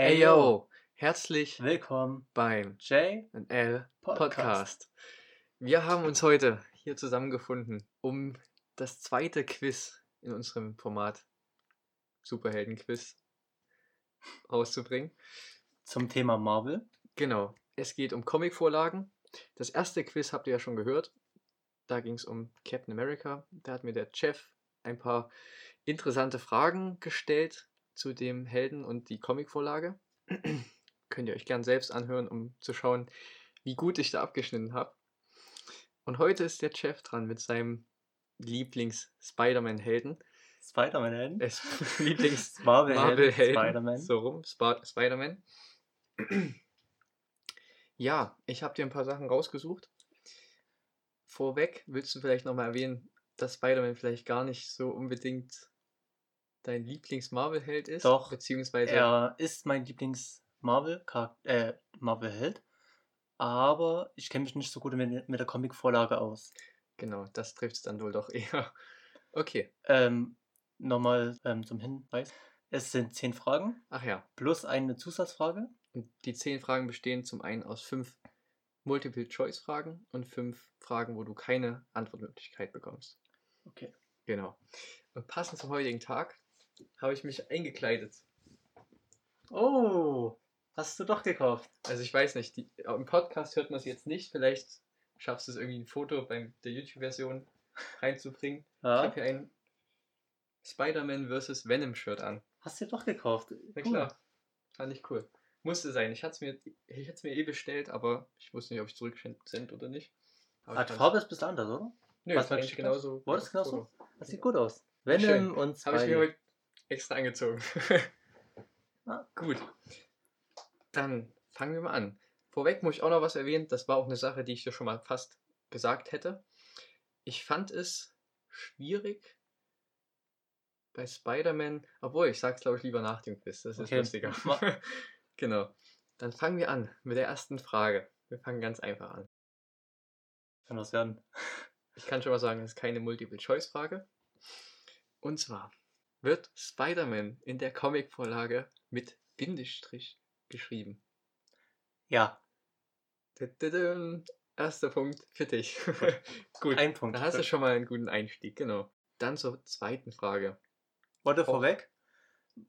Ey yo, herzlich Willkommen beim J L Podcast. Podcast. Wir haben uns heute hier zusammengefunden, um das zweite Quiz in unserem Format Superhelden-Quiz rauszubringen. zum Thema Marvel. Genau, es geht um Comicvorlagen. Das erste Quiz habt ihr ja schon gehört. Da ging es um Captain America. Da hat mir der Chef ein paar interessante Fragen gestellt zu dem Helden und die Comicvorlage. Könnt ihr euch gern selbst anhören, um zu schauen, wie gut ich da abgeschnitten habe. Und heute ist der Chef dran mit seinem Lieblings-Spider-Man-Helden. Spider-Man-Helden. Äh, Lieblings Marvel-Helden. Marvel-Helden. Spider-Man. So rum, Sp Spider-Man. Ja, ich habe dir ein paar Sachen rausgesucht. Vorweg willst du vielleicht nochmal erwähnen, dass Spider-Man vielleicht gar nicht so unbedingt dein Lieblings-Marvel-Held ist? Doch, Beziehungsweise, Er ist mein Lieblings-Marvel, äh, Marvel-Held. Aber ich kenne mich nicht so gut mit, mit der Comic-Vorlage aus. genau, das trifft es dann wohl doch eher. Okay, Ähm, Nochmal ähm, zum Hinweis. Es sind zehn Fragen ach ja. plus eine Zusatzfrage. Und die zehn Fragen bestehen zum einen aus fünf Multiple-Choice-Fragen und fünf Fragen, wo du keine Antwortmöglichkeit bekommst. Okay. Genau. Und passend zum heutigen Tag habe ich mich eingekleidet. Oh, hast du doch gekauft. Also ich weiß nicht, die, im Podcast hört man es jetzt nicht. Vielleicht schaffst du es irgendwie ein Foto bei der YouTube-Version reinzubringen. Ich Ja, habe hier ein Spider-Man vs. Venom-Shirt an. hast du doch gekauft. Na Cool. klar, fand ich cool. Musste sein. Ich hatte es mir, ich mir eh bestellt, aber ich wusste nicht, ob ich zurückgesendet oder nicht. Aber Ah, die ich Farbe ist ein bisschen anders, oder? Nö, was hat? genauso. War das genauso? Das sieht gut aus. Venom und Habe ich mir Spidey. heute extra angezogen. Ah. Gut. Dann fangen wir mal an. Vorweg muss ich auch noch was erwähnen. Das war auch eine Sache, die ich dir schon mal fast gesagt hätte. Ich fand es schwierig bei Spider-Man, obwohl ich sag's glaube ich lieber nach dem Quiz. Das ist Okay. lustiger. Genau. Dann fangen wir an mit der ersten Frage. Wir fangen ganz einfach an. Kann was werden. Ich kann schon mal sagen, das ist keine Multiple-Choice-Frage. Und zwar wird Spider-Man in der Comicvorlage mit Bindestrich geschrieben. Ja. Erster Punkt für dich. Gut, ein Punkt. da hast du schon mal einen guten Einstieg, genau. Dann zur zweiten Frage. Warte vorweg.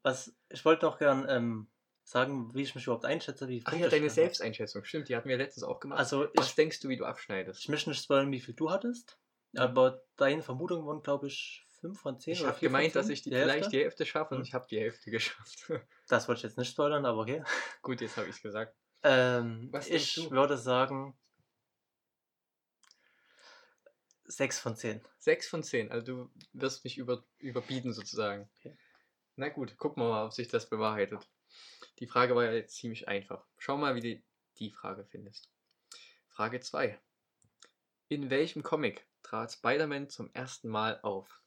Was, ich wollte noch gern ähm, sagen, wie ich mich überhaupt einschätze. Wie Ach ja, deine. Selbsteinschätzung. Stimmt, die hatten wir letztens auch gemacht. Also Was ich, denkst du, wie du abschneidest? ich möchte nicht spoilern, wie viel du hattest. Aber deine Vermutungen waren, glaube ich, 5 von 10 Ich oder habe 4 gemeint, dass 10, ich die, die vielleicht Hälfte. die Hälfte schaffe und Hm. ich habe die Hälfte geschafft. Das wollte ich jetzt nicht spoilern, aber okay. Gut, jetzt habe ich es gesagt. Ähm, ich würde sagen 6 von 10. 6 von 10, also du wirst mich über, überbieten sozusagen. Okay. Na gut, gucken wir mal, ob sich das bewahrheitet. Die Frage war ja jetzt ziemlich einfach. Schau mal, wie du die Frage findest. Frage 2. In welchem Comic trat Spider-Man zum ersten Mal auf?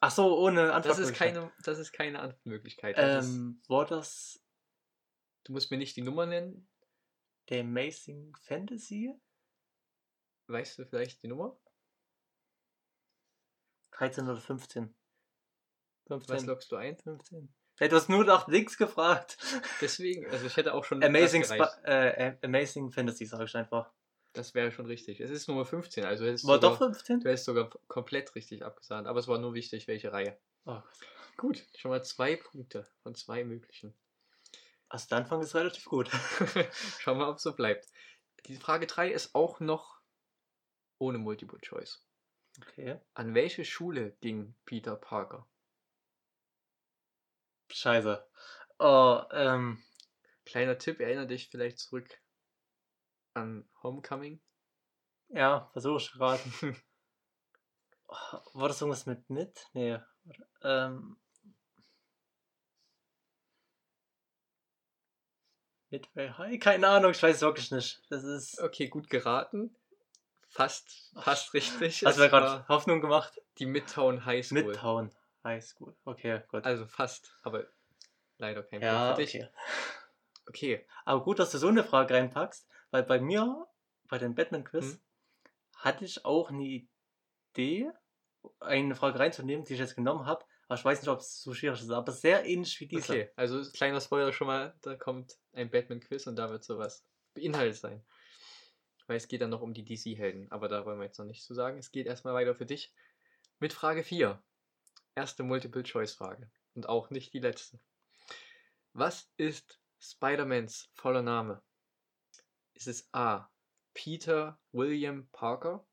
Ach so, ohne Antwort. Das ist keine, das ist keine Antwortmöglichkeit. Ähm, war das du musst mir nicht die Nummer nennen. der Amazing Fantasy? Weißt du vielleicht die Nummer? 13 oder 15? Was 15. loggst du ein? 15. Hey, du hast nur nach links gefragt. Deswegen, also ich hätte auch schon Amazing, äh, Amazing Fantasy, sag ich einfach. Das wäre schon richtig. Es ist Nummer 15, also hättest War sogar, doch 15? du hättest sogar komplett richtig abgesahnt, aber es war nur wichtig, welche Reihe. Oh. Gut, schon mal zwei Punkte von zwei möglichen. Also der Anfang ist relativ gut. Schauen wir mal, ob es so bleibt. Die Frage 3 ist auch noch ohne Multiple Choice. Okay. An welche Schule ging Peter Parker? Scheiße. Oh, ähm, Kleiner Tipp, erinnere dich vielleicht zurück an Homecoming. ja, versuche ich geraten. Oh, war das irgendwas mit mit? Nee. Ähm, Midway High? Keine Ahnung, ich weiß es wirklich nicht. Das ist. Okay, gut geraten. Fast, fast richtig. Hast du gerade Hoffnung gemacht? die Midtown High School. Midtown High School. Okay, gut. Also fast, aber leider kein ja, Punkt für dich. okay. Okay, Aber gut, dass du so eine Frage reinpackst, weil bei mir, bei dem Batman-Quiz, Mhm. hatte ich auch eine Idee, eine Frage reinzunehmen, die ich jetzt genommen habe, Aber ich weiß nicht, ob es so schwierig ist, aber sehr ähnlich wie dieser. Okay, also kleiner Spoiler schon mal, da kommt ein Batman-Quiz und da wird sowas beinhaltet sein. Weil es geht dann noch um die DC-Helden, aber da wollen wir jetzt noch nicht zu sagen. Es geht erstmal weiter für dich mit Frage 4. Erste Multiple-Choice-Frage und auch nicht die letzte. Was ist Spider-Mans voller Name? Ist es A. Peter William Parker?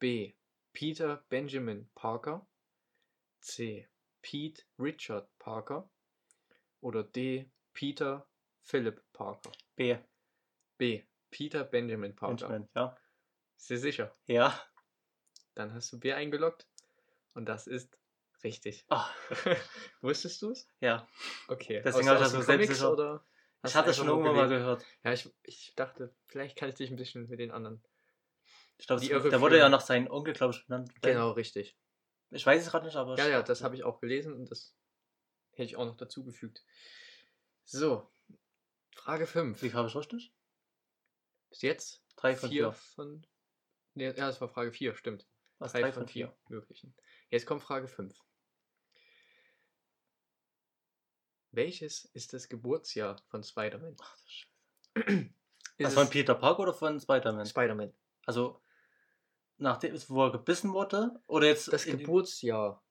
B. Peter Benjamin Parker? C. Pete Richard Parker? Oder D. Peter Philip Parker? B. B. Peter Benjamin Parker. Benjamin, ja. Sehr sicher. Ja. Dann hast du B eingeloggt und das ist richtig. Ah, Wusstest du es? ja. Okay. Deswegen Aus- habe ich das so selbstsicher- oder hast Ich hatte schon irgendwann mal gehört. Ja, ich, ich dachte, vielleicht kann ich dich ein bisschen mit den anderen. Ich glaube, Irreführung. wurde ja nach seinem Onkel, glaube ich, benannt. Genau, richtig. Ich weiß es gerade nicht, aber. Ja, ja, das habe ich auch gelesen und das hätte ich auch noch dazugefügt. So, Frage 5. Wie habe ich richtig? Bis jetzt Drei von vier vier. von. Nee, ja, das war Frage 4, stimmt. Was? Drei, von vier möglichen. Jetzt kommt Frage 5. Welches ist das Geburtsjahr von Spider-Man? Ach, das ist scheiße. Ist Also von es Peter Parker oder von Spider-Man? Spider-Man. Also, nachdem, wo er gebissen wurde? Oder jetzt. Das Geburtsjahr.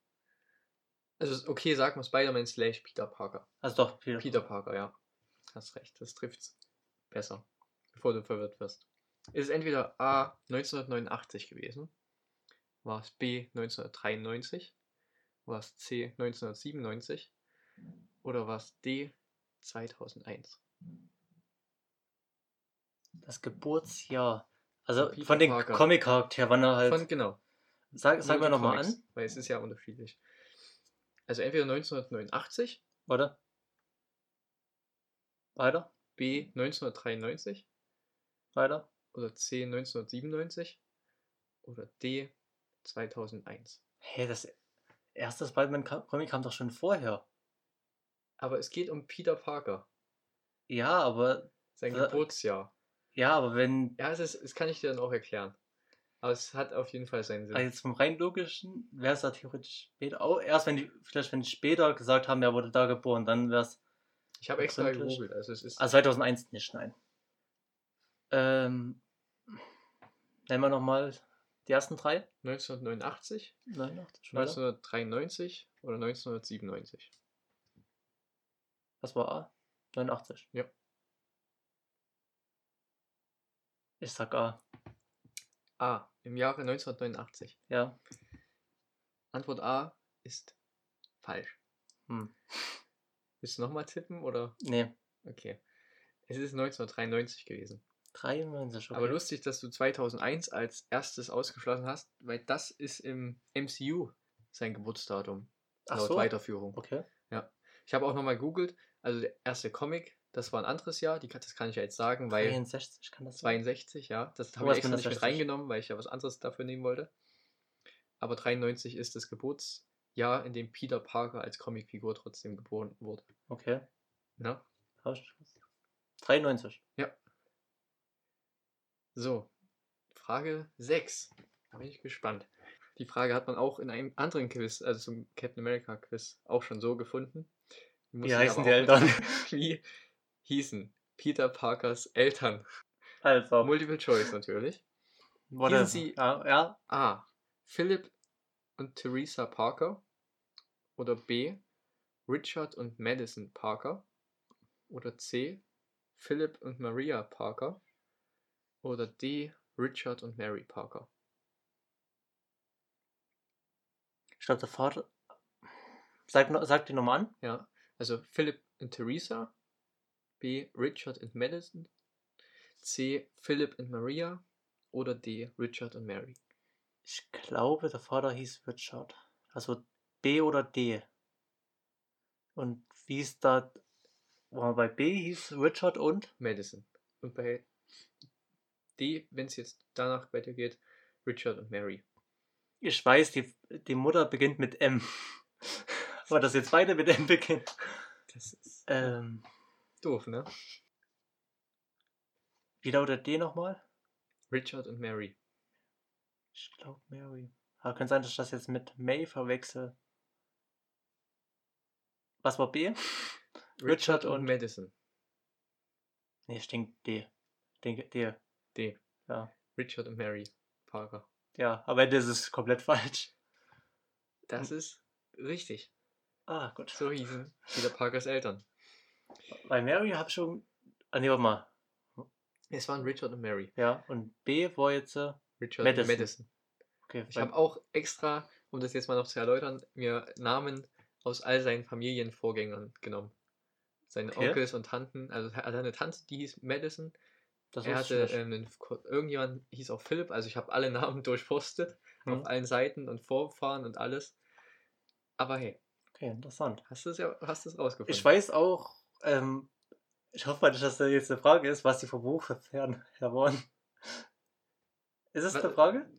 Also, okay, sag mal Spider-Man slash Peter Parker. Also doch, Peter. Peter Parker, ja. Hast recht, das trifft's besser, bevor du verwirrt wirst. Ist es entweder A 1989 gewesen, war es B 1993, war es C 1997 oder war es D 2001? Das Geburtsjahr. Also Peter von den Parker. Comic-Charakteren, wann er halt. Von genau. sag sag mir nochmal an. Weil es ist ja unterschiedlich. Also entweder 1989, Warte. Weiter. B 1993 Weiter. oder C 1997 oder D 2001. Hey, das erste Spider-Man-Comic kam doch schon vorher. Aber es geht um Peter Parker, Ja, aber. sein Äh, Geburtsjahr. Ja, aber wenn. Ja, es ist, das kann ich dir dann auch erklären. Aber es hat auf jeden Fall seinen Sinn. Also jetzt vom rein logischen wäre es da theoretisch später. Auch erst wenn die, vielleicht wenn die später gesagt haben, er wurde da geboren, dann wäre es. ich habe extra gegoogelt, also es ist Also 2001 nicht, nein. Ähm. Nennen wir nochmal die ersten drei. 1989, 89. weiter. 1993 oder 1997. Was war A? 89. Ja. Ich sag A. A. Im Jahre 1989. Ja. Antwort A ist falsch. Hm. Willst du nochmal tippen oder? Nee. Okay. Es ist 1993 gewesen. 93. Okay. Aber lustig, dass du 2001 als erstes ausgeschlossen hast, weil das ist im MCU sein Geburtsdatum. Ach laut so. Weiterführung. Okay. Ich habe auch nochmal googelt, also der erste Comic, das war ein anderes Jahr, die, das kann ich ja jetzt sagen, weil 63 kann das sein. 62, ja, das habe ich extra nicht mit 60. reingenommen, weil ich ja was anderes dafür nehmen wollte. Aber 93 ist das Geburtsjahr, in dem Peter Parker als Comicfigur trotzdem geboren wurde. Okay. Ich- 93. So, Frage 6. Da bin ich gespannt. Die Frage hat man auch in einem anderen Quiz, also zum Captain America Quiz, auch schon so gefunden. Wie heißen die Eltern? Wie hießen Peter Parkers Eltern? Also. Multiple Choice natürlich. Hießen sie- ja, ja. A. Philip und Theresa Parker. Oder B. Richard und Madison Parker. Oder C. Philip und Maria Parker. Oder D. Richard und Mary Parker. Ich glaube, der Vater. Sag, sag die nochmal an. Ja, also Philip und Theresa. B. Richard und Madison. C. Philip und Maria. Oder D. Richard und Mary. Ich glaube, der Vater hieß Richard. Also B oder D. Und wie ist da. War bei B hieß Richard und. Madison. Und bei D, wenn es jetzt danach weitergeht, Richard und Mary. Ich weiß, die, die Mutter beginnt mit M. Aber dass jetzt beide mit M beginnen. Das ist Ähm, doof, ne? wie lautet D nochmal? Richard und Mary. Ich glaube Mary. Aber kann sein, dass ich das jetzt mit May verwechsel. Was war B? Richard, Richard und und- Madison. Nee, ich denke D. Denke D. D. Ja. Richard und Mary Parker. Ja, aber das ist komplett falsch. Das ist richtig. Ah, gut. So hießen Peter Parkers Eltern. Bei Mary habe ich schon. Ah, nee, warte mal. Es waren Richard und Mary. Ja, und B war jetzt. Äh, Richard Madison. und Madison. okay, Ich habe auch extra, um das jetzt mal noch zu erläutern, mir Namen aus all seinen Familienvorgängern genommen. Seine Okay. Onkels und Tanten, also er hatte eine Tante, die hieß Madison. das er hatte ähm, einen, irgendjemand hieß auch Philipp, also ich habe alle Namen durchforstet Mhm. auf allen Seiten und Vorfahren und alles. Aber hey, Okay, interessant. hast du es ja, hast du es rausgefunden? Ich weiß auch, ähm, ich hoffe mal nicht, dass das jetzt eine Frage ist, was die vom Beruf her her waren. Ist es eine Frage?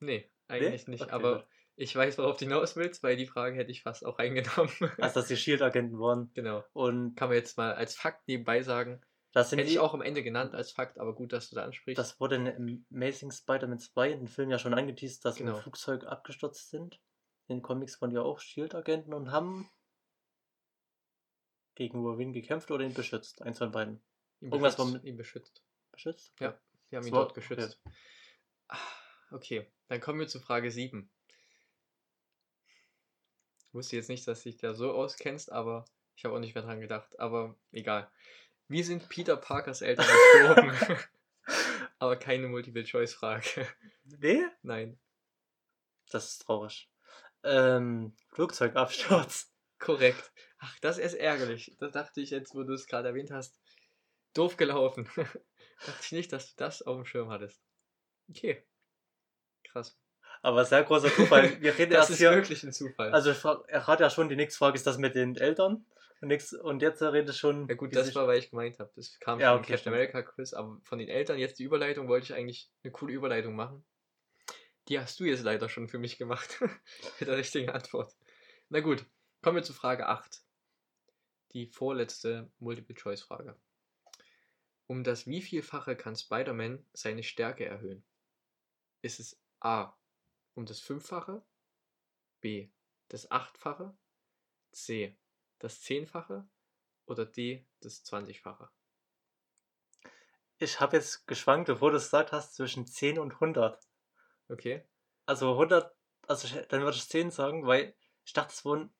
Nee, eigentlich nicht. Okay, aber gut. ich weiß, worauf du hinaus willst, weil die Frage hätte ich fast auch reingenommen. Also, dass die Shield-Agenten waren. genau. Und Kann man jetzt mal als Fakt nebenbei sagen. das Hätte ich auch am Ende genannt als Fakt, aber gut, dass du da ansprichst. das wurde in Amazing Spider-Man 2 in dem Film ja schon angeteased, dass Genau. im Flugzeug abgestürzt sind. In den Comics waren ja auch Shield-Agenten und haben gegen Wolverine gekämpft oder ihn beschützt. Eins von beiden. ihn irgendwas beschützt, war mit- ihn beschützt. Beschützt? Ja. Wir haben ihn dort geschützt. Ah, Okay, dann kommen wir zu Frage 7. Ich wusste jetzt nicht, dass du dich da so auskennst, aber ich habe auch nicht mehr dran gedacht. Aber egal. Wie sind Peter Parkers Eltern gestorben? aber keine Multiple-Choice-Frage. Nee? Nein. Das ist traurig. Ähm, Flugzeugabsturz. Korrekt. Ach, das ist ärgerlich. Das dachte ich jetzt, wo du es gerade erwähnt hast. Doof gelaufen. dachte ich nicht, dass du das auf dem Schirm hattest. Okay. Krass. Aber sehr großer Zufall. Wir reden Das erst ist hier. wirklich ein Zufall. Also, er hat ja schon, die nächste Frage ist das mit den Eltern. Und, nix, und jetzt redet schon. ja gut, das war, weil ich gemeint habe. Das kam Ja, okay, Captain. America Quiz, aber von den Eltern jetzt die Überleitung wollte ich eigentlich eine coole Überleitung machen. Die hast du jetzt leider schon für mich gemacht. mit der richtigen Antwort. Na gut, kommen wir zu Frage 8. Die vorletzte Multiple-Choice-Frage. Um das wievielfache kann Spider-Man seine Stärke erhöhen? Ist es A. Um das Fünffache? B. Das Achtfache? C. Das Zehnfache? Oder D. Das Zwanzigfache? Ich habe jetzt geschwankt, bevor du es gesagt hast, zwischen 10 und 100. Okay. Also 100, also ich, dann würde ich 10 sagen, weil ich dachte, es wurden.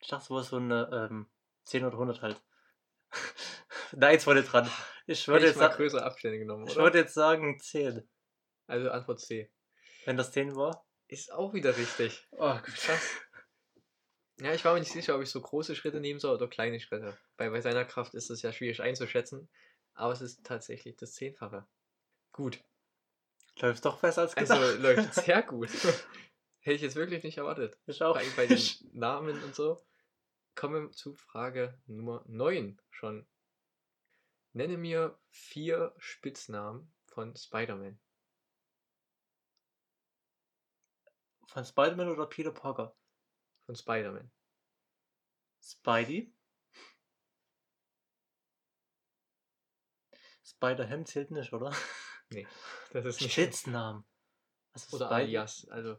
Ich dachte, es war so eine ähm, 10 oder 100 halt. Nein, jetzt wurde dran. Ich würde ich jetzt, mal sa größere Abstände genommen, ich oder? würde jetzt sagen 10. Also Antwort C. Wenn das 10 war. Ist auch wieder richtig. Oh, gut. Krass. Ja, ich war mir nicht sicher, ob ich so große Schritte nehmen soll oder kleine Schritte. Weil bei seiner Kraft ist es ja schwierig einzuschätzen. Aber es ist tatsächlich das Zehnfache. Gut. Läuft doch besser als gedacht. Also läuft sehr gut. Hätte ich jetzt wirklich nicht erwartet. Ich auch. Bei, bei den Namen und so. Kommen wir zu Frage Nummer 9 schon. Nenne mir vier Spitznamen von Spider-Man. Von Spider-Man oder Peter Parker? Von Spider-Man. Spidey. Spider-Ham zählt nicht, oder? Das ist nicht. Spitznamen. Also Oder alias. Also,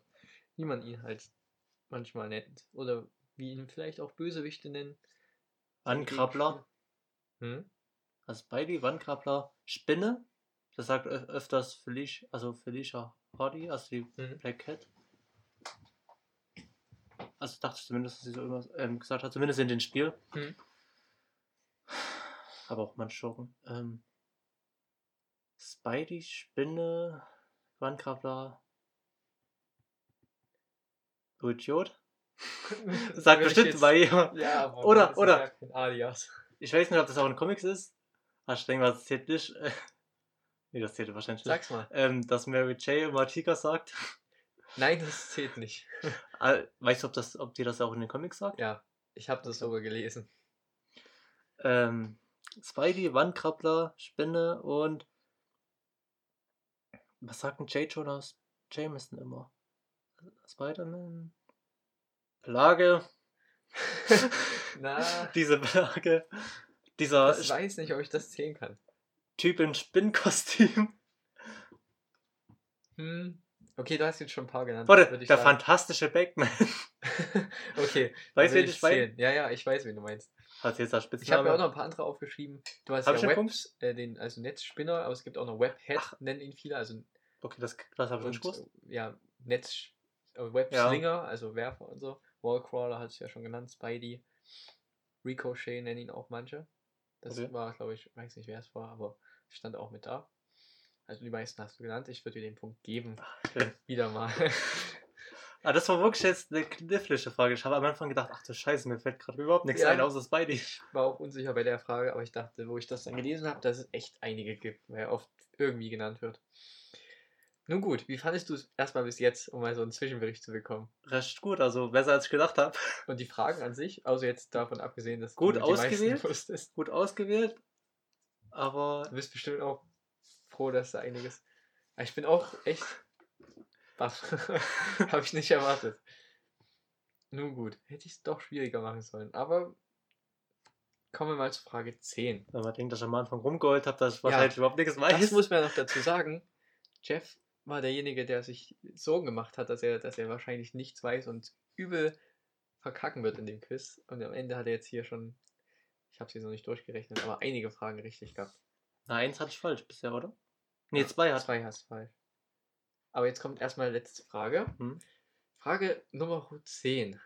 wie man ihn halt manchmal nennt. Oder wie ihn vielleicht auch Bösewichte nennen. Gegenspieler. Hm? Also Spidey, Wandkrabbler, Spinne. Das sagt öfters Felicia, also Felicia Hardy, also die Mhm. Black Cat. Also dachte ich zumindest, dass sie so immer ähm, gesagt hat, zumindest in dem Spiel. Mhm. Aber auch Manchoken. Ähm, Spidey, Spinne, Wandkrabbler. Du Idiot. Sagt bestimmt mal jemand. Ja, Oder- oder- Alias. Ich weiß nicht, ob das auch in Comics ist. Aber ich denke mal, das zählt nicht. Nee, das zählt wahrscheinlich nicht. Sag's mal. Ähm, dass Mary J. Tiger sagt. Nein, das zählt nicht. Ah, Weißt du, ob, das, ob die das auch in den Comics sagt? Ja, ich habe das sogar gelesen. Ähm, Spidey, Wandkrabbler, Spinne und. Was sagt denn J. Jonah Jameson immer? Spider-Man? Plage. Na, Diese Plage. Dieser ich weiß nicht, ob ich das zählen kann. Typ in Spinnkostüm. Hm. Okay, du hast jetzt schon ein paar genannt. Warte, der sagen. fantastische Backman. okay. Weißt du, wen ich meine? zählen. Ja, ja, ich weiß, wen du meinst. Hat jetzt das Ich habe Spitzname? mir auch noch ein paar andere aufgeschrieben. Du hast Hab ja Webs, äh, den, also Netzspinner, aber es gibt auch noch Webhead, nennen ihn viele, also Okay, das, das habe ich nicht gewusst. äh, ja, Netz, äh, Webslinger, also Werfer und so. Wallcrawler hat es ja schon genannt, Spidey. Ricochet nennen ihn auch manche. Das Okay. war, glaube ich, weiß nicht, wer es war, aber stand auch mit da. Also die meisten hast du genannt. Ich würde dir den Punkt geben. Schön. Wieder mal. Ah, das war wirklich jetzt eine knifflige Frage. Ich habe am Anfang gedacht, ach du Scheiße, mir fällt gerade überhaupt nichts Ja. ein, außer Spidey. Ich war auch unsicher bei der Frage, aber ich dachte, wo ich das dann gelesen habe, dass es echt einige gibt, weil er oft irgendwie genannt wird. Nun gut, wie fandest du es erstmal bis jetzt, um mal so einen Zwischenbericht zu bekommen? Recht gut, also besser als ich gedacht habe. Und die Fragen an sich, also jetzt davon abgesehen, dass Gut du ausgewählt. wusstest, Gut ausgewählt, aber du bist bestimmt auch froh, dass da einiges. Aber Ich bin auch echt. Habe ich nicht erwartet. Nun gut, hätte ich es doch schwieriger machen sollen. Aber kommen wir mal zur Frage 10. wenn man denkt, dass ich am Anfang rumgeholt habe, dass ich wahrscheinlich überhaupt nichts weiß. Das muss man noch dazu sagen. Jeff war derjenige, der sich Sorgen gemacht hat, dass er, dass er wahrscheinlich nichts weiß und übel verkacken wird in dem Quiz. Und am Ende hat er jetzt hier schon, ich habe sie noch nicht durchgerechnet, aber einige Fragen richtig gehabt. Na, eins hatte ich falsch bisher, oder? Nee, zwei hat. Zwei hast du falsch. Aber jetzt kommt erstmal letzte Frage. Hm. Frage Nummer 10.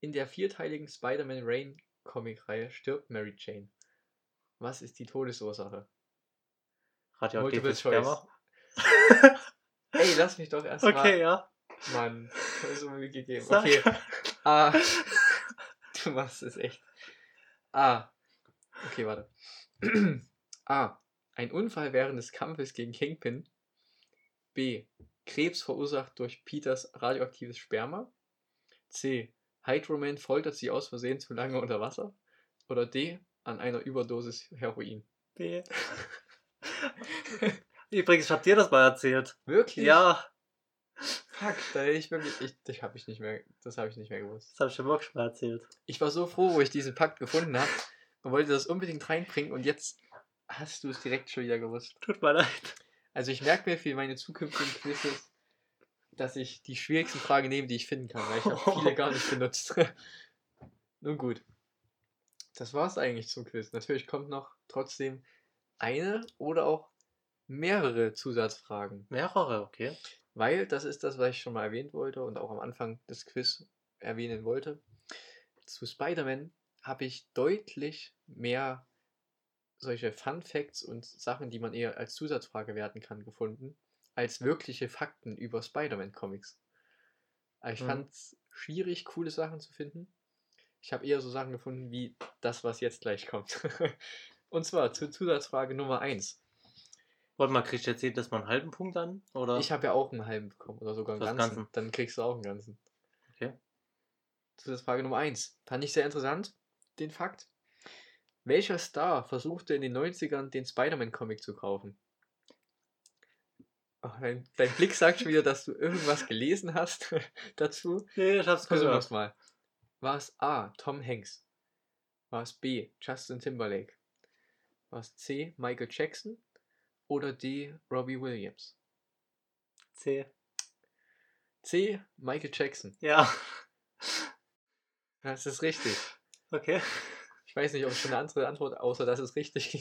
In der vierteiligen Spider-Man Rain Comic-Reihe stirbt Mary Jane. Was ist die Todesursache? Radioaktives Sperma. Ey, lass mich doch erstmal. Okay, ja. Mann, das ist mir gegeben. Sag. Okay. A. Du machst es echt. A. Okay, warte. A. Ein Unfall während des Kampfes gegen Kingpin. B. Krebs verursacht durch Peters radioaktives Sperma. C. Hydroman foltert sie aus Versehen zu lange unter Wasser. Oder D. An einer Überdosis Heroin. B. Übrigens, ich hab dir das mal erzählt. Wirklich? Ja, Fuck, da hätte ich wirklich. Ich, das habe ich nicht mehr. Das habe ich nicht mehr gewusst. das habe ich dir wirklich mal erzählt. Ich war so froh, wo ich diesen Pakt gefunden habe und wollte das unbedingt reinbringen und jetzt hast du es direkt schon wieder gewusst. Tut mir leid. Also ich merke mir für meine zukünftigen Quizzes, dass ich die schwierigsten Fragen nehme, die ich finden kann, weil ich habe viele gar nicht benutzt. Nun gut. Das war's eigentlich zum Quiz. Natürlich kommt noch trotzdem eine oder auch mehrere Zusatzfragen. Mehrere, okay. Weil das ist das, was ich schon mal erwähnt wollte und auch am Anfang des Quiz erwähnen wollte. Zu Spider-Man habe ich deutlich mehr solche Fun Facts und Sachen, die man eher als Zusatzfrage werten kann, gefunden, als wirkliche Fakten über Spider-Man-Comics. Ich Mhm. fand es schwierig, coole Sachen zu finden. Ich habe eher so Sachen gefunden wie das, was jetzt gleich kommt. und zwar zur Zusatzfrage Nummer 1. Warte mal, kriegst du jetzt jedes Mal einen halben Punkt an? Oder? Ich habe ja auch einen halben bekommen oder sogar einen ganzen. Ganzen. Dann kriegst du auch einen ganzen. Okay. Zusatzfrage Nummer 1. Fand ich sehr interessant, den Fakt. Welcher Star versuchte in den 90ern den Spider-Man-Comic zu kaufen? Oh, dein, dein Blick sagt schon wieder, dass du irgendwas gelesen hast dazu. Nee, ich hab's Versuchen gehört. es mal. War es A. Tom Hanks? War es B. Justin Timberlake? War es C. Michael Jackson? Oder D. Robbie Williams? C. C. Michael Jackson. Ja. Das ist richtig. Okay. Ich weiß nicht, ob es schon eine andere Antwort, außer dass es richtig.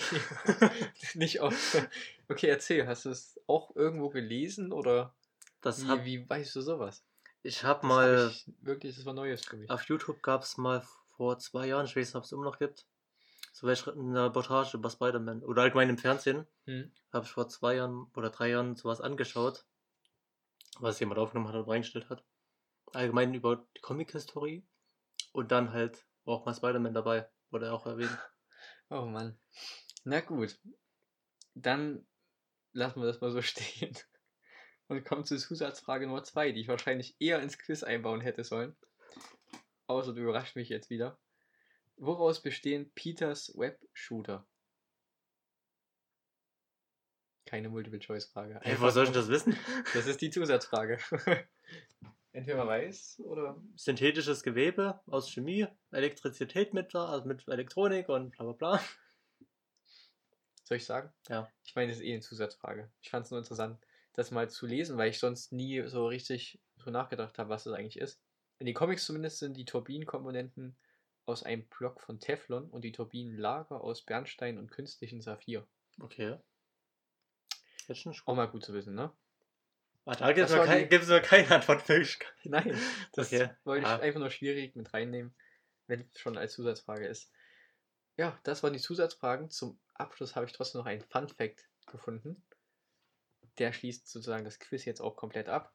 Nicht oft. Okay, erzähl, hast du es auch irgendwo gelesen oder Das wie, hab, wie weißt du sowas? ich hab Das mal hab ich, wirklich, das war Neues für mich. auf YouTube gab es mal vor zwei Jahren, ich weiß nicht, ob es immer noch gibt, so eine Reportage über Spider-Man oder allgemein im Fernsehen. Hm? Habe ich vor zwei Jahren oder drei Jahren sowas angeschaut, was jemand aufgenommen hat und reingestellt hat. Allgemein über die Comic-Historie und dann halt auch mal Spider-Man dabei, wurde auch erwähnt. Oh Mann. Na gut. Dann lassen wir das mal so stehen. Und kommen zur Zusatzfrage Nummer 2, die ich wahrscheinlich eher ins Quiz einbauen hätte sollen. Außer du überrascht mich jetzt wieder. Woraus bestehen Peters Web-Shooter? Keine Multiple-Choice-Frage. Hey, woher soll ich das wissen? Das ist die Zusatzfrage. Entweder weiß oder. Synthetisches Gewebe aus Chemie, Elektrizität mit, also mit Elektronik und bla bla bla. Soll ich sagen? Ja. Ich meine, das ist eh eine Zusatzfrage. Ich fand es nur interessant, das mal zu lesen, weil ich sonst nie so richtig so nachgedacht habe, was das eigentlich ist. In den Comics zumindest sind die Turbinenkomponenten aus einem Block von Teflon und die Turbinenlager aus Bernstein und künstlichen Saphir. Okay. Jetzt schon Auch mal gut zu wissen, ne? Ah, da gibt es die- kein, mir keine Antwortmöglichkeit. Nein, das Okay. wollte ich Ja. einfach nur schwierig mit reinnehmen, wenn es schon als Zusatzfrage ist. Ja, das waren die Zusatzfragen. Zum Abschluss habe ich trotzdem noch einen Fun Fact gefunden. Der schließt sozusagen das Quiz jetzt auch komplett ab.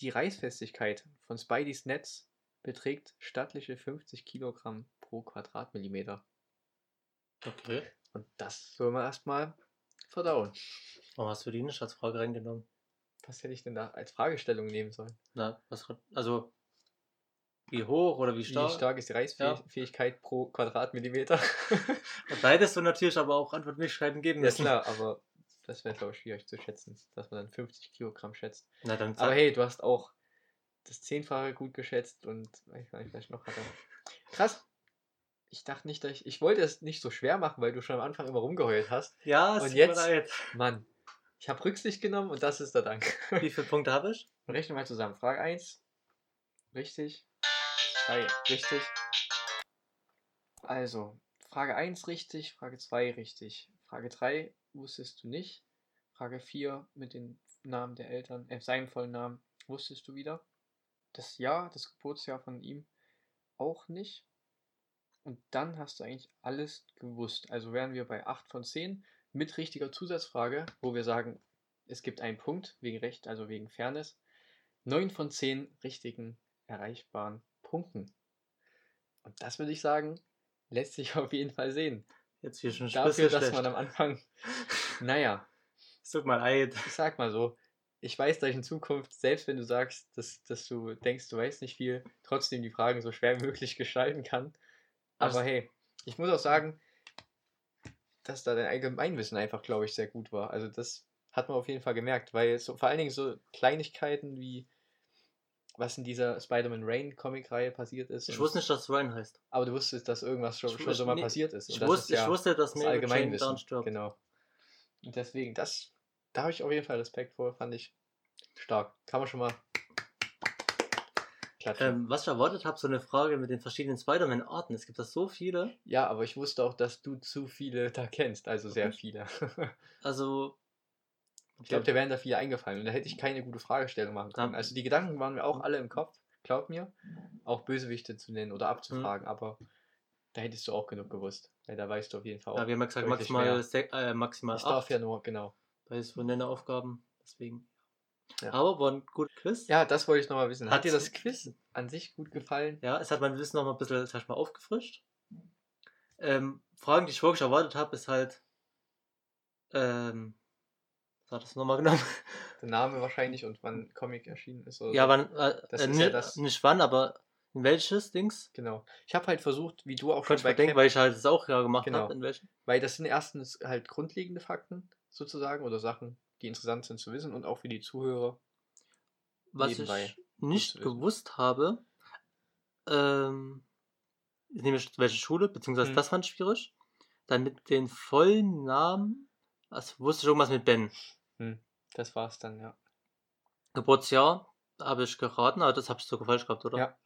Die Reißfestigkeit von Spideys Netz beträgt stattliche 50 Kilogramm pro Quadratmillimeter. Okay. Und das soll man erstmal verdauen. Warum hast du die nicht als Frage reingenommen? Was hätte ich denn da als Fragestellung nehmen sollen? Na, was, also, wie hoch oder wie stark? Wie stark ist die Reißfähigkeit pro Quadratmillimeter? Und da hättest du natürlich aber auch Antwortmöglichkeiten geben Ja müssen. klar, aber das wäre glaube ich schwierig zu schätzen, dass man dann 50 Kilogramm schätzt. Na, dann Aber hey, du hast auch das Zehnfache gut geschätzt und ich weiß nicht, noch hatte. Krass. Ich dachte nicht, dass ich. Ich wollte es nicht so schwer machen, weil du schon am Anfang immer rumgeheult hast. ja, es und jetzt-. Mann, ich habe Rücksicht genommen und das ist der Dank. Wie viele Punkte habe ich? Rechnen wir mal zusammen. Frage 1. Richtig. 2. Richtig. Also, Frage 1 richtig, Frage 2 richtig. Frage 3 wusstest du nicht. Frage 4 mit den Namen der Eltern, äh, seinem vollen Namen wusstest du wieder. Das Jahr, das Geburtsjahr von ihm auch nicht. Und dann hast du eigentlich alles gewusst. Also wären wir bei 8 von 10 mit richtiger Zusatzfrage, wo wir sagen, es gibt einen Punkt wegen Recht, also wegen Fairness. 9 von 10 richtigen erreichbaren Punkten. Und das würde ich sagen, lässt sich auf jeden Fall sehen. Jetzt hier schon ein Dafür, dass schlecht. man am Anfang, naja, Es tut mir leid. ich sag mal so, ich weiß, dass ich in Zukunft, selbst wenn du sagst, dass, dass du denkst, du weißt nicht viel, trotzdem die Fragen so schwer wie möglich gestalten kann. Aber Also- hey, ich muss auch sagen, dass da dein Allgemeinwissen einfach, glaube ich, sehr gut war. Also das hat man auf jeden Fall gemerkt, weil so, vor allen Dingen so Kleinigkeiten wie was in dieser Spider-Man Rain Comic-Reihe passiert ist. Ich wusste nicht, dass Ryan heißt. aber du wusstest, dass irgendwas schon, Ich schon so mal nee, passiert ist. Ich, Und das wusste, ist ja ich wusste, dass das Allgemeinwissen. stirbt. Genau. Und deswegen, das, da habe ich auf jeden Fall Respekt vor, fand ich stark. Kann man schon mal. Ähm, was ich erwartet habe, so eine Frage mit den verschiedenen Spider-Man-Arten. Es gibt da so viele. ja, aber ich wusste auch, dass du zu viele da kennst, also sehr Okay. viele. Also, Ich glaube, dir wären da viele eingefallen und da hätte ich keine gute Fragestellung machen können. Ja. Also die Gedanken waren mir auch alle im Kopf, glaub mir, auch Bösewichte zu nennen oder abzufragen, aber da hättest du auch genug gewusst, weil da weißt du auf jeden Fall auch. ja, wir haben ja gesagt, maximal, äh, maximal ich darf ja nur, genau. bei so Nenneraufgaben. Deswegen. Ja. Aber war ein guter Quiz. Ja, das wollte ich nochmal wissen. Hat Hat's- dir das Quiz an sich gut gefallen? Ja, es hat mein Wissen noch mal ein bisschen, sag ich mal, aufgefrischt. Ähm, Fragen, die ich wirklich erwartet habe, ist halt, ähm, was hat das nochmal genommen? Der Name wahrscheinlich und wann Comic erschienen ist. Ja, so. wann, äh, Das äh, ist ja das- nicht wann, aber in welches Dings? Genau. Ich habe halt versucht, wie du auch schon Konnte ich bei denken, weil ich halt das auch ja gemacht Genau. habe, in welchen. weil das sind erstens halt grundlegende Fakten sozusagen oder Sachen, die interessant sind zu wissen und auch für die Zuhörer. Was ich nicht gewusst habe, ähm, nämlich welche Schule, beziehungsweise Mhm. das fand ich schwierig. Dann mit den vollen Namen, also wusste ich irgendwas mit Ben. Das war's dann, ja. Geburtsjahr habe ich geraten, aber das habe ich sogar falsch gehabt, oder? Ja.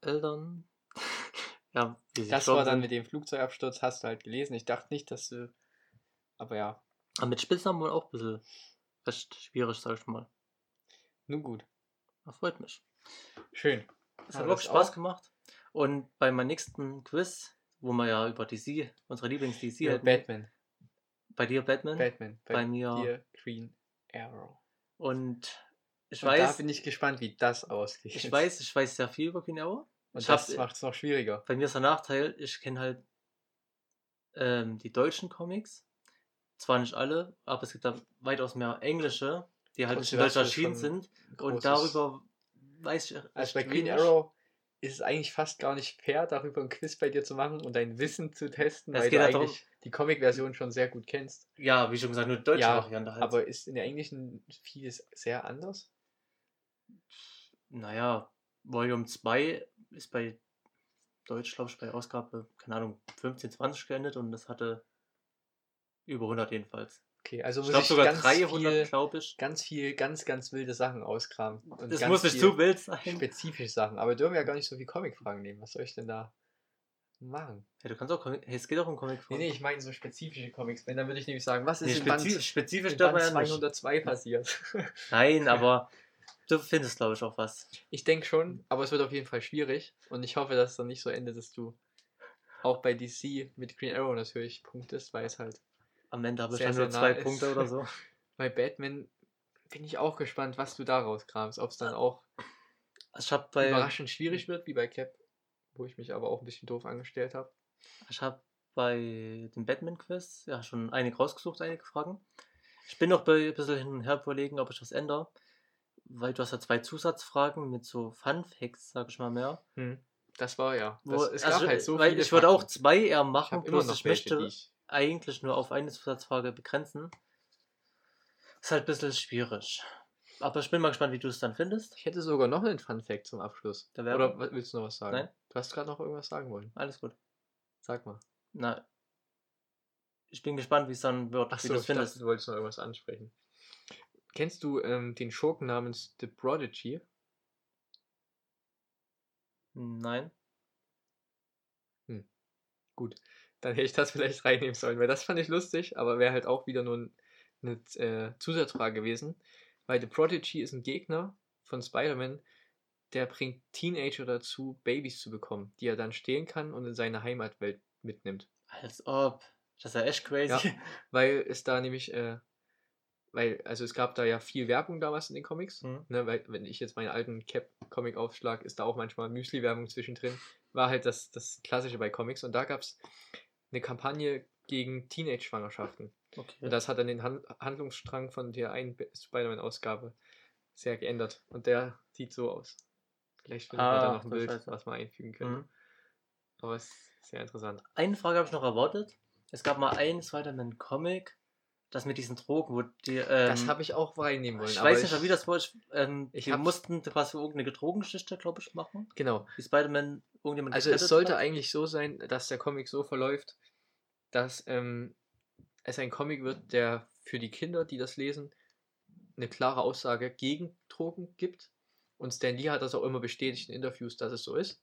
Eltern. ja, wie Das war dann sind. mit dem Flugzeugabsturz, hast du halt gelesen. Ich dachte nicht, dass du. Aber ja, Aber mit Spitznamen wohl auch ein bisschen recht schwierig, sag ich mal. nun gut. Das freut mich. Schön. Es hat wirklich Spaß auch. gemacht. Und bei meinem nächsten Quiz, wo wir ja über DC, unsere Lieblings-DC Ja, hätten, Batman. bei dir Batman, Batman. bei mir. dir Green Arrow. Und ich Und da weiß, bin ich gespannt, wie das ausgeht. ich weiß, ich weiß sehr viel über Green Arrow. Und ich das hab- macht es noch schwieriger. Bei mir ist der Nachteil, ich kenne halt ähm, die deutschen Comics. Zwar nicht alle, aber es gibt da weitaus mehr englische, die halt in Deutsch das ist erschienen sind. Und darüber weiß ich Also bei Green. Arrow ist es eigentlich fast gar nicht fair, darüber ein Quiz bei dir zu machen und dein Wissen zu testen, Es weil du halt darum- eigentlich die Comic-Version schon sehr gut kennst. Ja, wie schon gesagt, nur die deutsche Ja, Variante halt. Aber ist in der englischen vieles sehr anders? Naja, Volume 2 ist bei Deutsch, glaube ich, bei Ausgabe, keine Ahnung, 15, 20 geendet und das hatte über 100 jedenfalls. Okay, also Ich muss glaube ich sogar ganz 300, viel, glaube ich. ganz viel, ganz, ganz wilde Sachen auskramen. Und Das muss nicht zu wild sein. Spezifische Sachen. Aber wir dürfen ja gar nicht so viel Comic-Fragen nehmen. Was soll ich denn da machen? Ja, du kannst auch Comic. Hey, es geht auch um Comic. Nee, nee, ich meine so spezifische Comics. Wenn, dann würde ich nämlich sagen, was ist Nee, in Band, spezifisch, in Band man ja nicht. 202 passiert? Nein, aber du findest, glaube ich, auch was. Ich denke schon, aber es wird auf jeden Fall schwierig. Und ich hoffe, dass es dann nicht so endet, dass du auch bei DC mit Green Arrow natürlich punktest, weil es halt Am Ende habe ich dann nur zwei nah ist. Punkte oder so. bei Batman bin ich auch gespannt, was du da rauskramst. Ob es dann auch Ich habe bei, überraschend schwierig wird, wie bei Cap, wo ich mich aber auch ein bisschen doof angestellt habe. ich hab bei dem Batman-Quiz ja schon einige rausgesucht, einige Fragen. Ich bin noch bei ein bisschen hin und her überlegen, ob ich was ändere. Weil du hast ja zwei Zusatzfragen mit so Fun-Facts, sag ich mal mehr. Hm. Das war ja. Wo, Das, es gab also, halt so weil viele ich würde auch zwei eher Ich machen, habe immer bloß ich welche, möchte ich. Eigentlich nur auf eine Zusatzfrage begrenzen. Ist halt ein bisschen schwierig. Aber ich bin mal gespannt, wie du es dann findest. Ich hätte sogar noch einen Fun Fact zum Abschluss. Oder willst du noch was sagen? Nein. Du hast gerade noch irgendwas sagen wollen. Alles gut. Sag mal. Na, ich bin gespannt, wie es dann wird, Achso, wie du es ich dachte, findest. du wolltest noch irgendwas ansprechen. Kennst du ähm, den Schurken namens The Prodigy? Nein. Gut, dann hätte ich das vielleicht reinnehmen sollen, weil das fand ich lustig, aber wäre halt auch wieder nur ein, eine äh, Zusatzfrage gewesen. Weil The Prodigy ist ein Gegner von Spider-Man, der bringt Teenager dazu, Babys zu bekommen, die er dann stehlen kann und in seine Heimatwelt mitnimmt. Als ob. Das ist ja echt crazy. Ja. Weil es da nämlich, äh, weil, also es gab da ja viel Werbung damals in den Comics. Hm. Ne, weil, wenn ich jetzt meinen alten Cap-Comic aufschlag, ist da auch manchmal Müsli-Werbung zwischendrin. War halt das, das Klassische bei Comics. Und da gab es eine Kampagne gegen Teenage-Schwangerschaften. Okay. Und das hat dann den Han Handlungsstrang von der einen Be- Spider-Man-Ausgabe sehr geändert. Und der sieht so aus. Vielleicht finden wir da Ah, noch ein Bild, Scheiße. was wir einfügen können. Mhm. Aber es ist sehr interessant. Eine Frage habe ich noch erwartet. Es gab mal einen Spider-Man-Comic, das mit diesen Drogen, wo die. Ähm, das habe ich auch reinnehmen wollen. Ich weiß nicht mehr, wie das war. Ich, ähm, Ich hab- mussten quasi irgendeine Drogengeschichte, glaube ich, machen. Genau. Wie Spider-Man irgendjemand Also es sollte hat. eigentlich so sein, dass der Comic so verläuft, dass ähm, es ein Comic wird, der für die Kinder, die das lesen, eine klare Aussage gegen Drogen gibt. Und Stan Lee hat das auch immer bestätigt in Interviews, dass es so ist.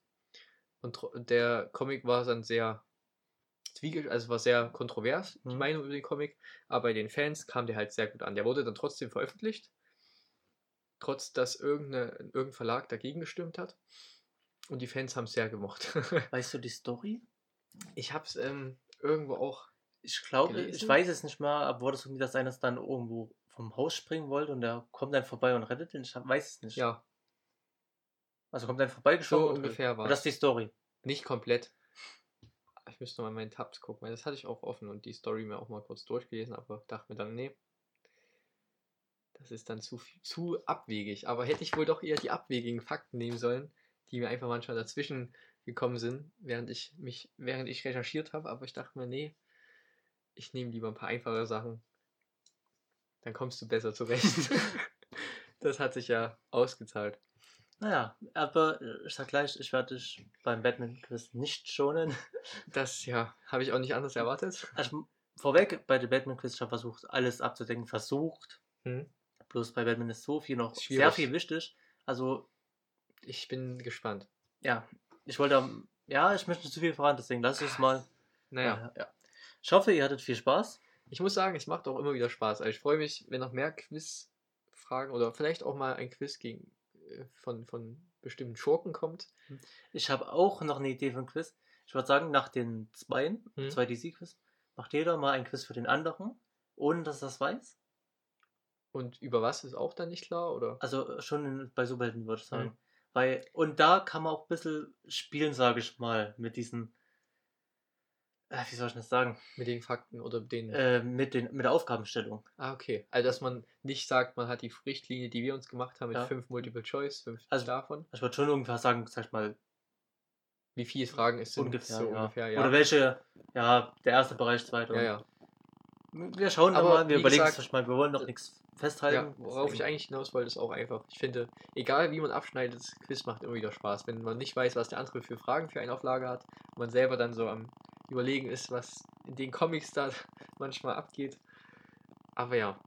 Und der Comic war dann sehr zwiegespalten, also war sehr kontrovers, die Mhm. Meinung über den Comic. Aber bei den Fans kam der halt sehr gut an. Der wurde dann trotzdem veröffentlicht, trotz dass irgendein Verlag dagegen gestimmt hat. Und die Fans haben es sehr gemocht. Weißt du die Story? Ich hab's ähm, irgendwo auch. Ich glaube, ich weiß es nicht mehr, aber wurde es irgendwie, dass einer dann irgendwo vom Haus springen wollte und der kommt dann vorbei und rettet ihn? Ich weiß es nicht. Ja, Also kommt dann vorbeigeschoben so ungefähr war das ist die Story. Nicht komplett. Ich müsste mal in meinen Tabs gucken, weil das hatte ich auch offen und die Story mir auch mal kurz durchgelesen, aber dachte mir dann, nee. Das ist dann zu, zu abwegig. Aber hätte ich wohl doch eher die abwegigen Fakten nehmen sollen, die mir einfach manchmal dazwischen gekommen sind, während ich mich, während ich recherchiert habe. Aber ich dachte mir, nee, ich nehme lieber ein paar einfache Sachen. Dann kommst du besser zurecht. das hat sich ja ausgezahlt. Naja, aber äh, ich sag gleich, ich werde dich beim Batman-Quiz nicht schonen. Das ja, habe ich auch nicht anders erwartet. Also vorweg, bei dem Batman-Quiz, ich habe versucht, alles abzudecken. Versucht. Hm. Bloß bei Batman ist so viel noch sehr Schwierig. viel wichtig. Also, Ich bin gespannt. ja, ich wollte, ja, ich möchte nicht zu viel verraten, deswegen lass es mal. Naja, Äh, ja. Ich hoffe, ihr hattet viel Spaß. ich muss sagen, es macht auch immer wieder Spaß. Also ich freue mich, wenn noch mehr Quizfragen oder vielleicht auch mal ein Quiz gegen, von, von bestimmten Schurken kommt. Ich habe auch noch eine Idee für ein Quiz. Ich würde sagen, nach den zweien, Hm. zwei DC-Quiz, macht jeder mal ein Quiz für den anderen, ohne dass er das weiß. Und über was ist auch dann nicht klar, oder? Also schon in, bei Superhelden würde ich sagen. Mhm. Weil, und da kann man auch ein bisschen spielen, sage ich mal, mit diesen, äh, wie soll ich das sagen, Mit den Fakten oder den. äh, mit, den, mit der Aufgabenstellung. ah, okay. Also dass man nicht sagt, man hat die Richtlinie, die wir uns gemacht haben, mit Ja. fünf Multiple Choice, fünf Also- davon. Ich würde schon ungefähr sagen, sag ich mal, Wie viele Fragen es sind. ungefähr, so ja. ungefähr, ja. Oder welche, ja, der erste Bereich, zweite. ja, ja. Wir schauen Aber mal, wir überlegen es gesagt, euch mal, wir wollen noch nichts festhalten. Ja, worauf ich eigentlich hinaus wollte, ist auch einfach. Ich finde, egal wie man abschneidet, das Quiz macht immer wieder Spaß. Wenn man nicht weiß, was der andere für Fragen für einen auf Lager hat, man selber dann so am Überlegen ist, was in den Comics da manchmal abgeht. Aber ja,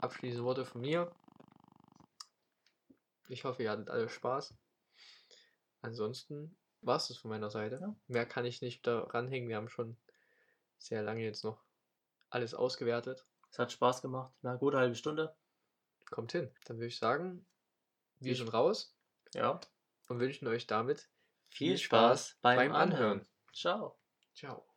abschließende Worte von mir. Ich hoffe, ihr hattet alle Spaß. Ansonsten war es das von meiner Seite. Ja. Mehr kann ich nicht daran hängen. Wir haben schon sehr lange jetzt noch alles ausgewertet. Es hat Spaß gemacht. Na, gute halbe Stunde. Kommt hin. Dann würde ich sagen, wir sind raus Ja. und wünschen euch damit Viel Spaß beim Anhören. Ciao. Ciao.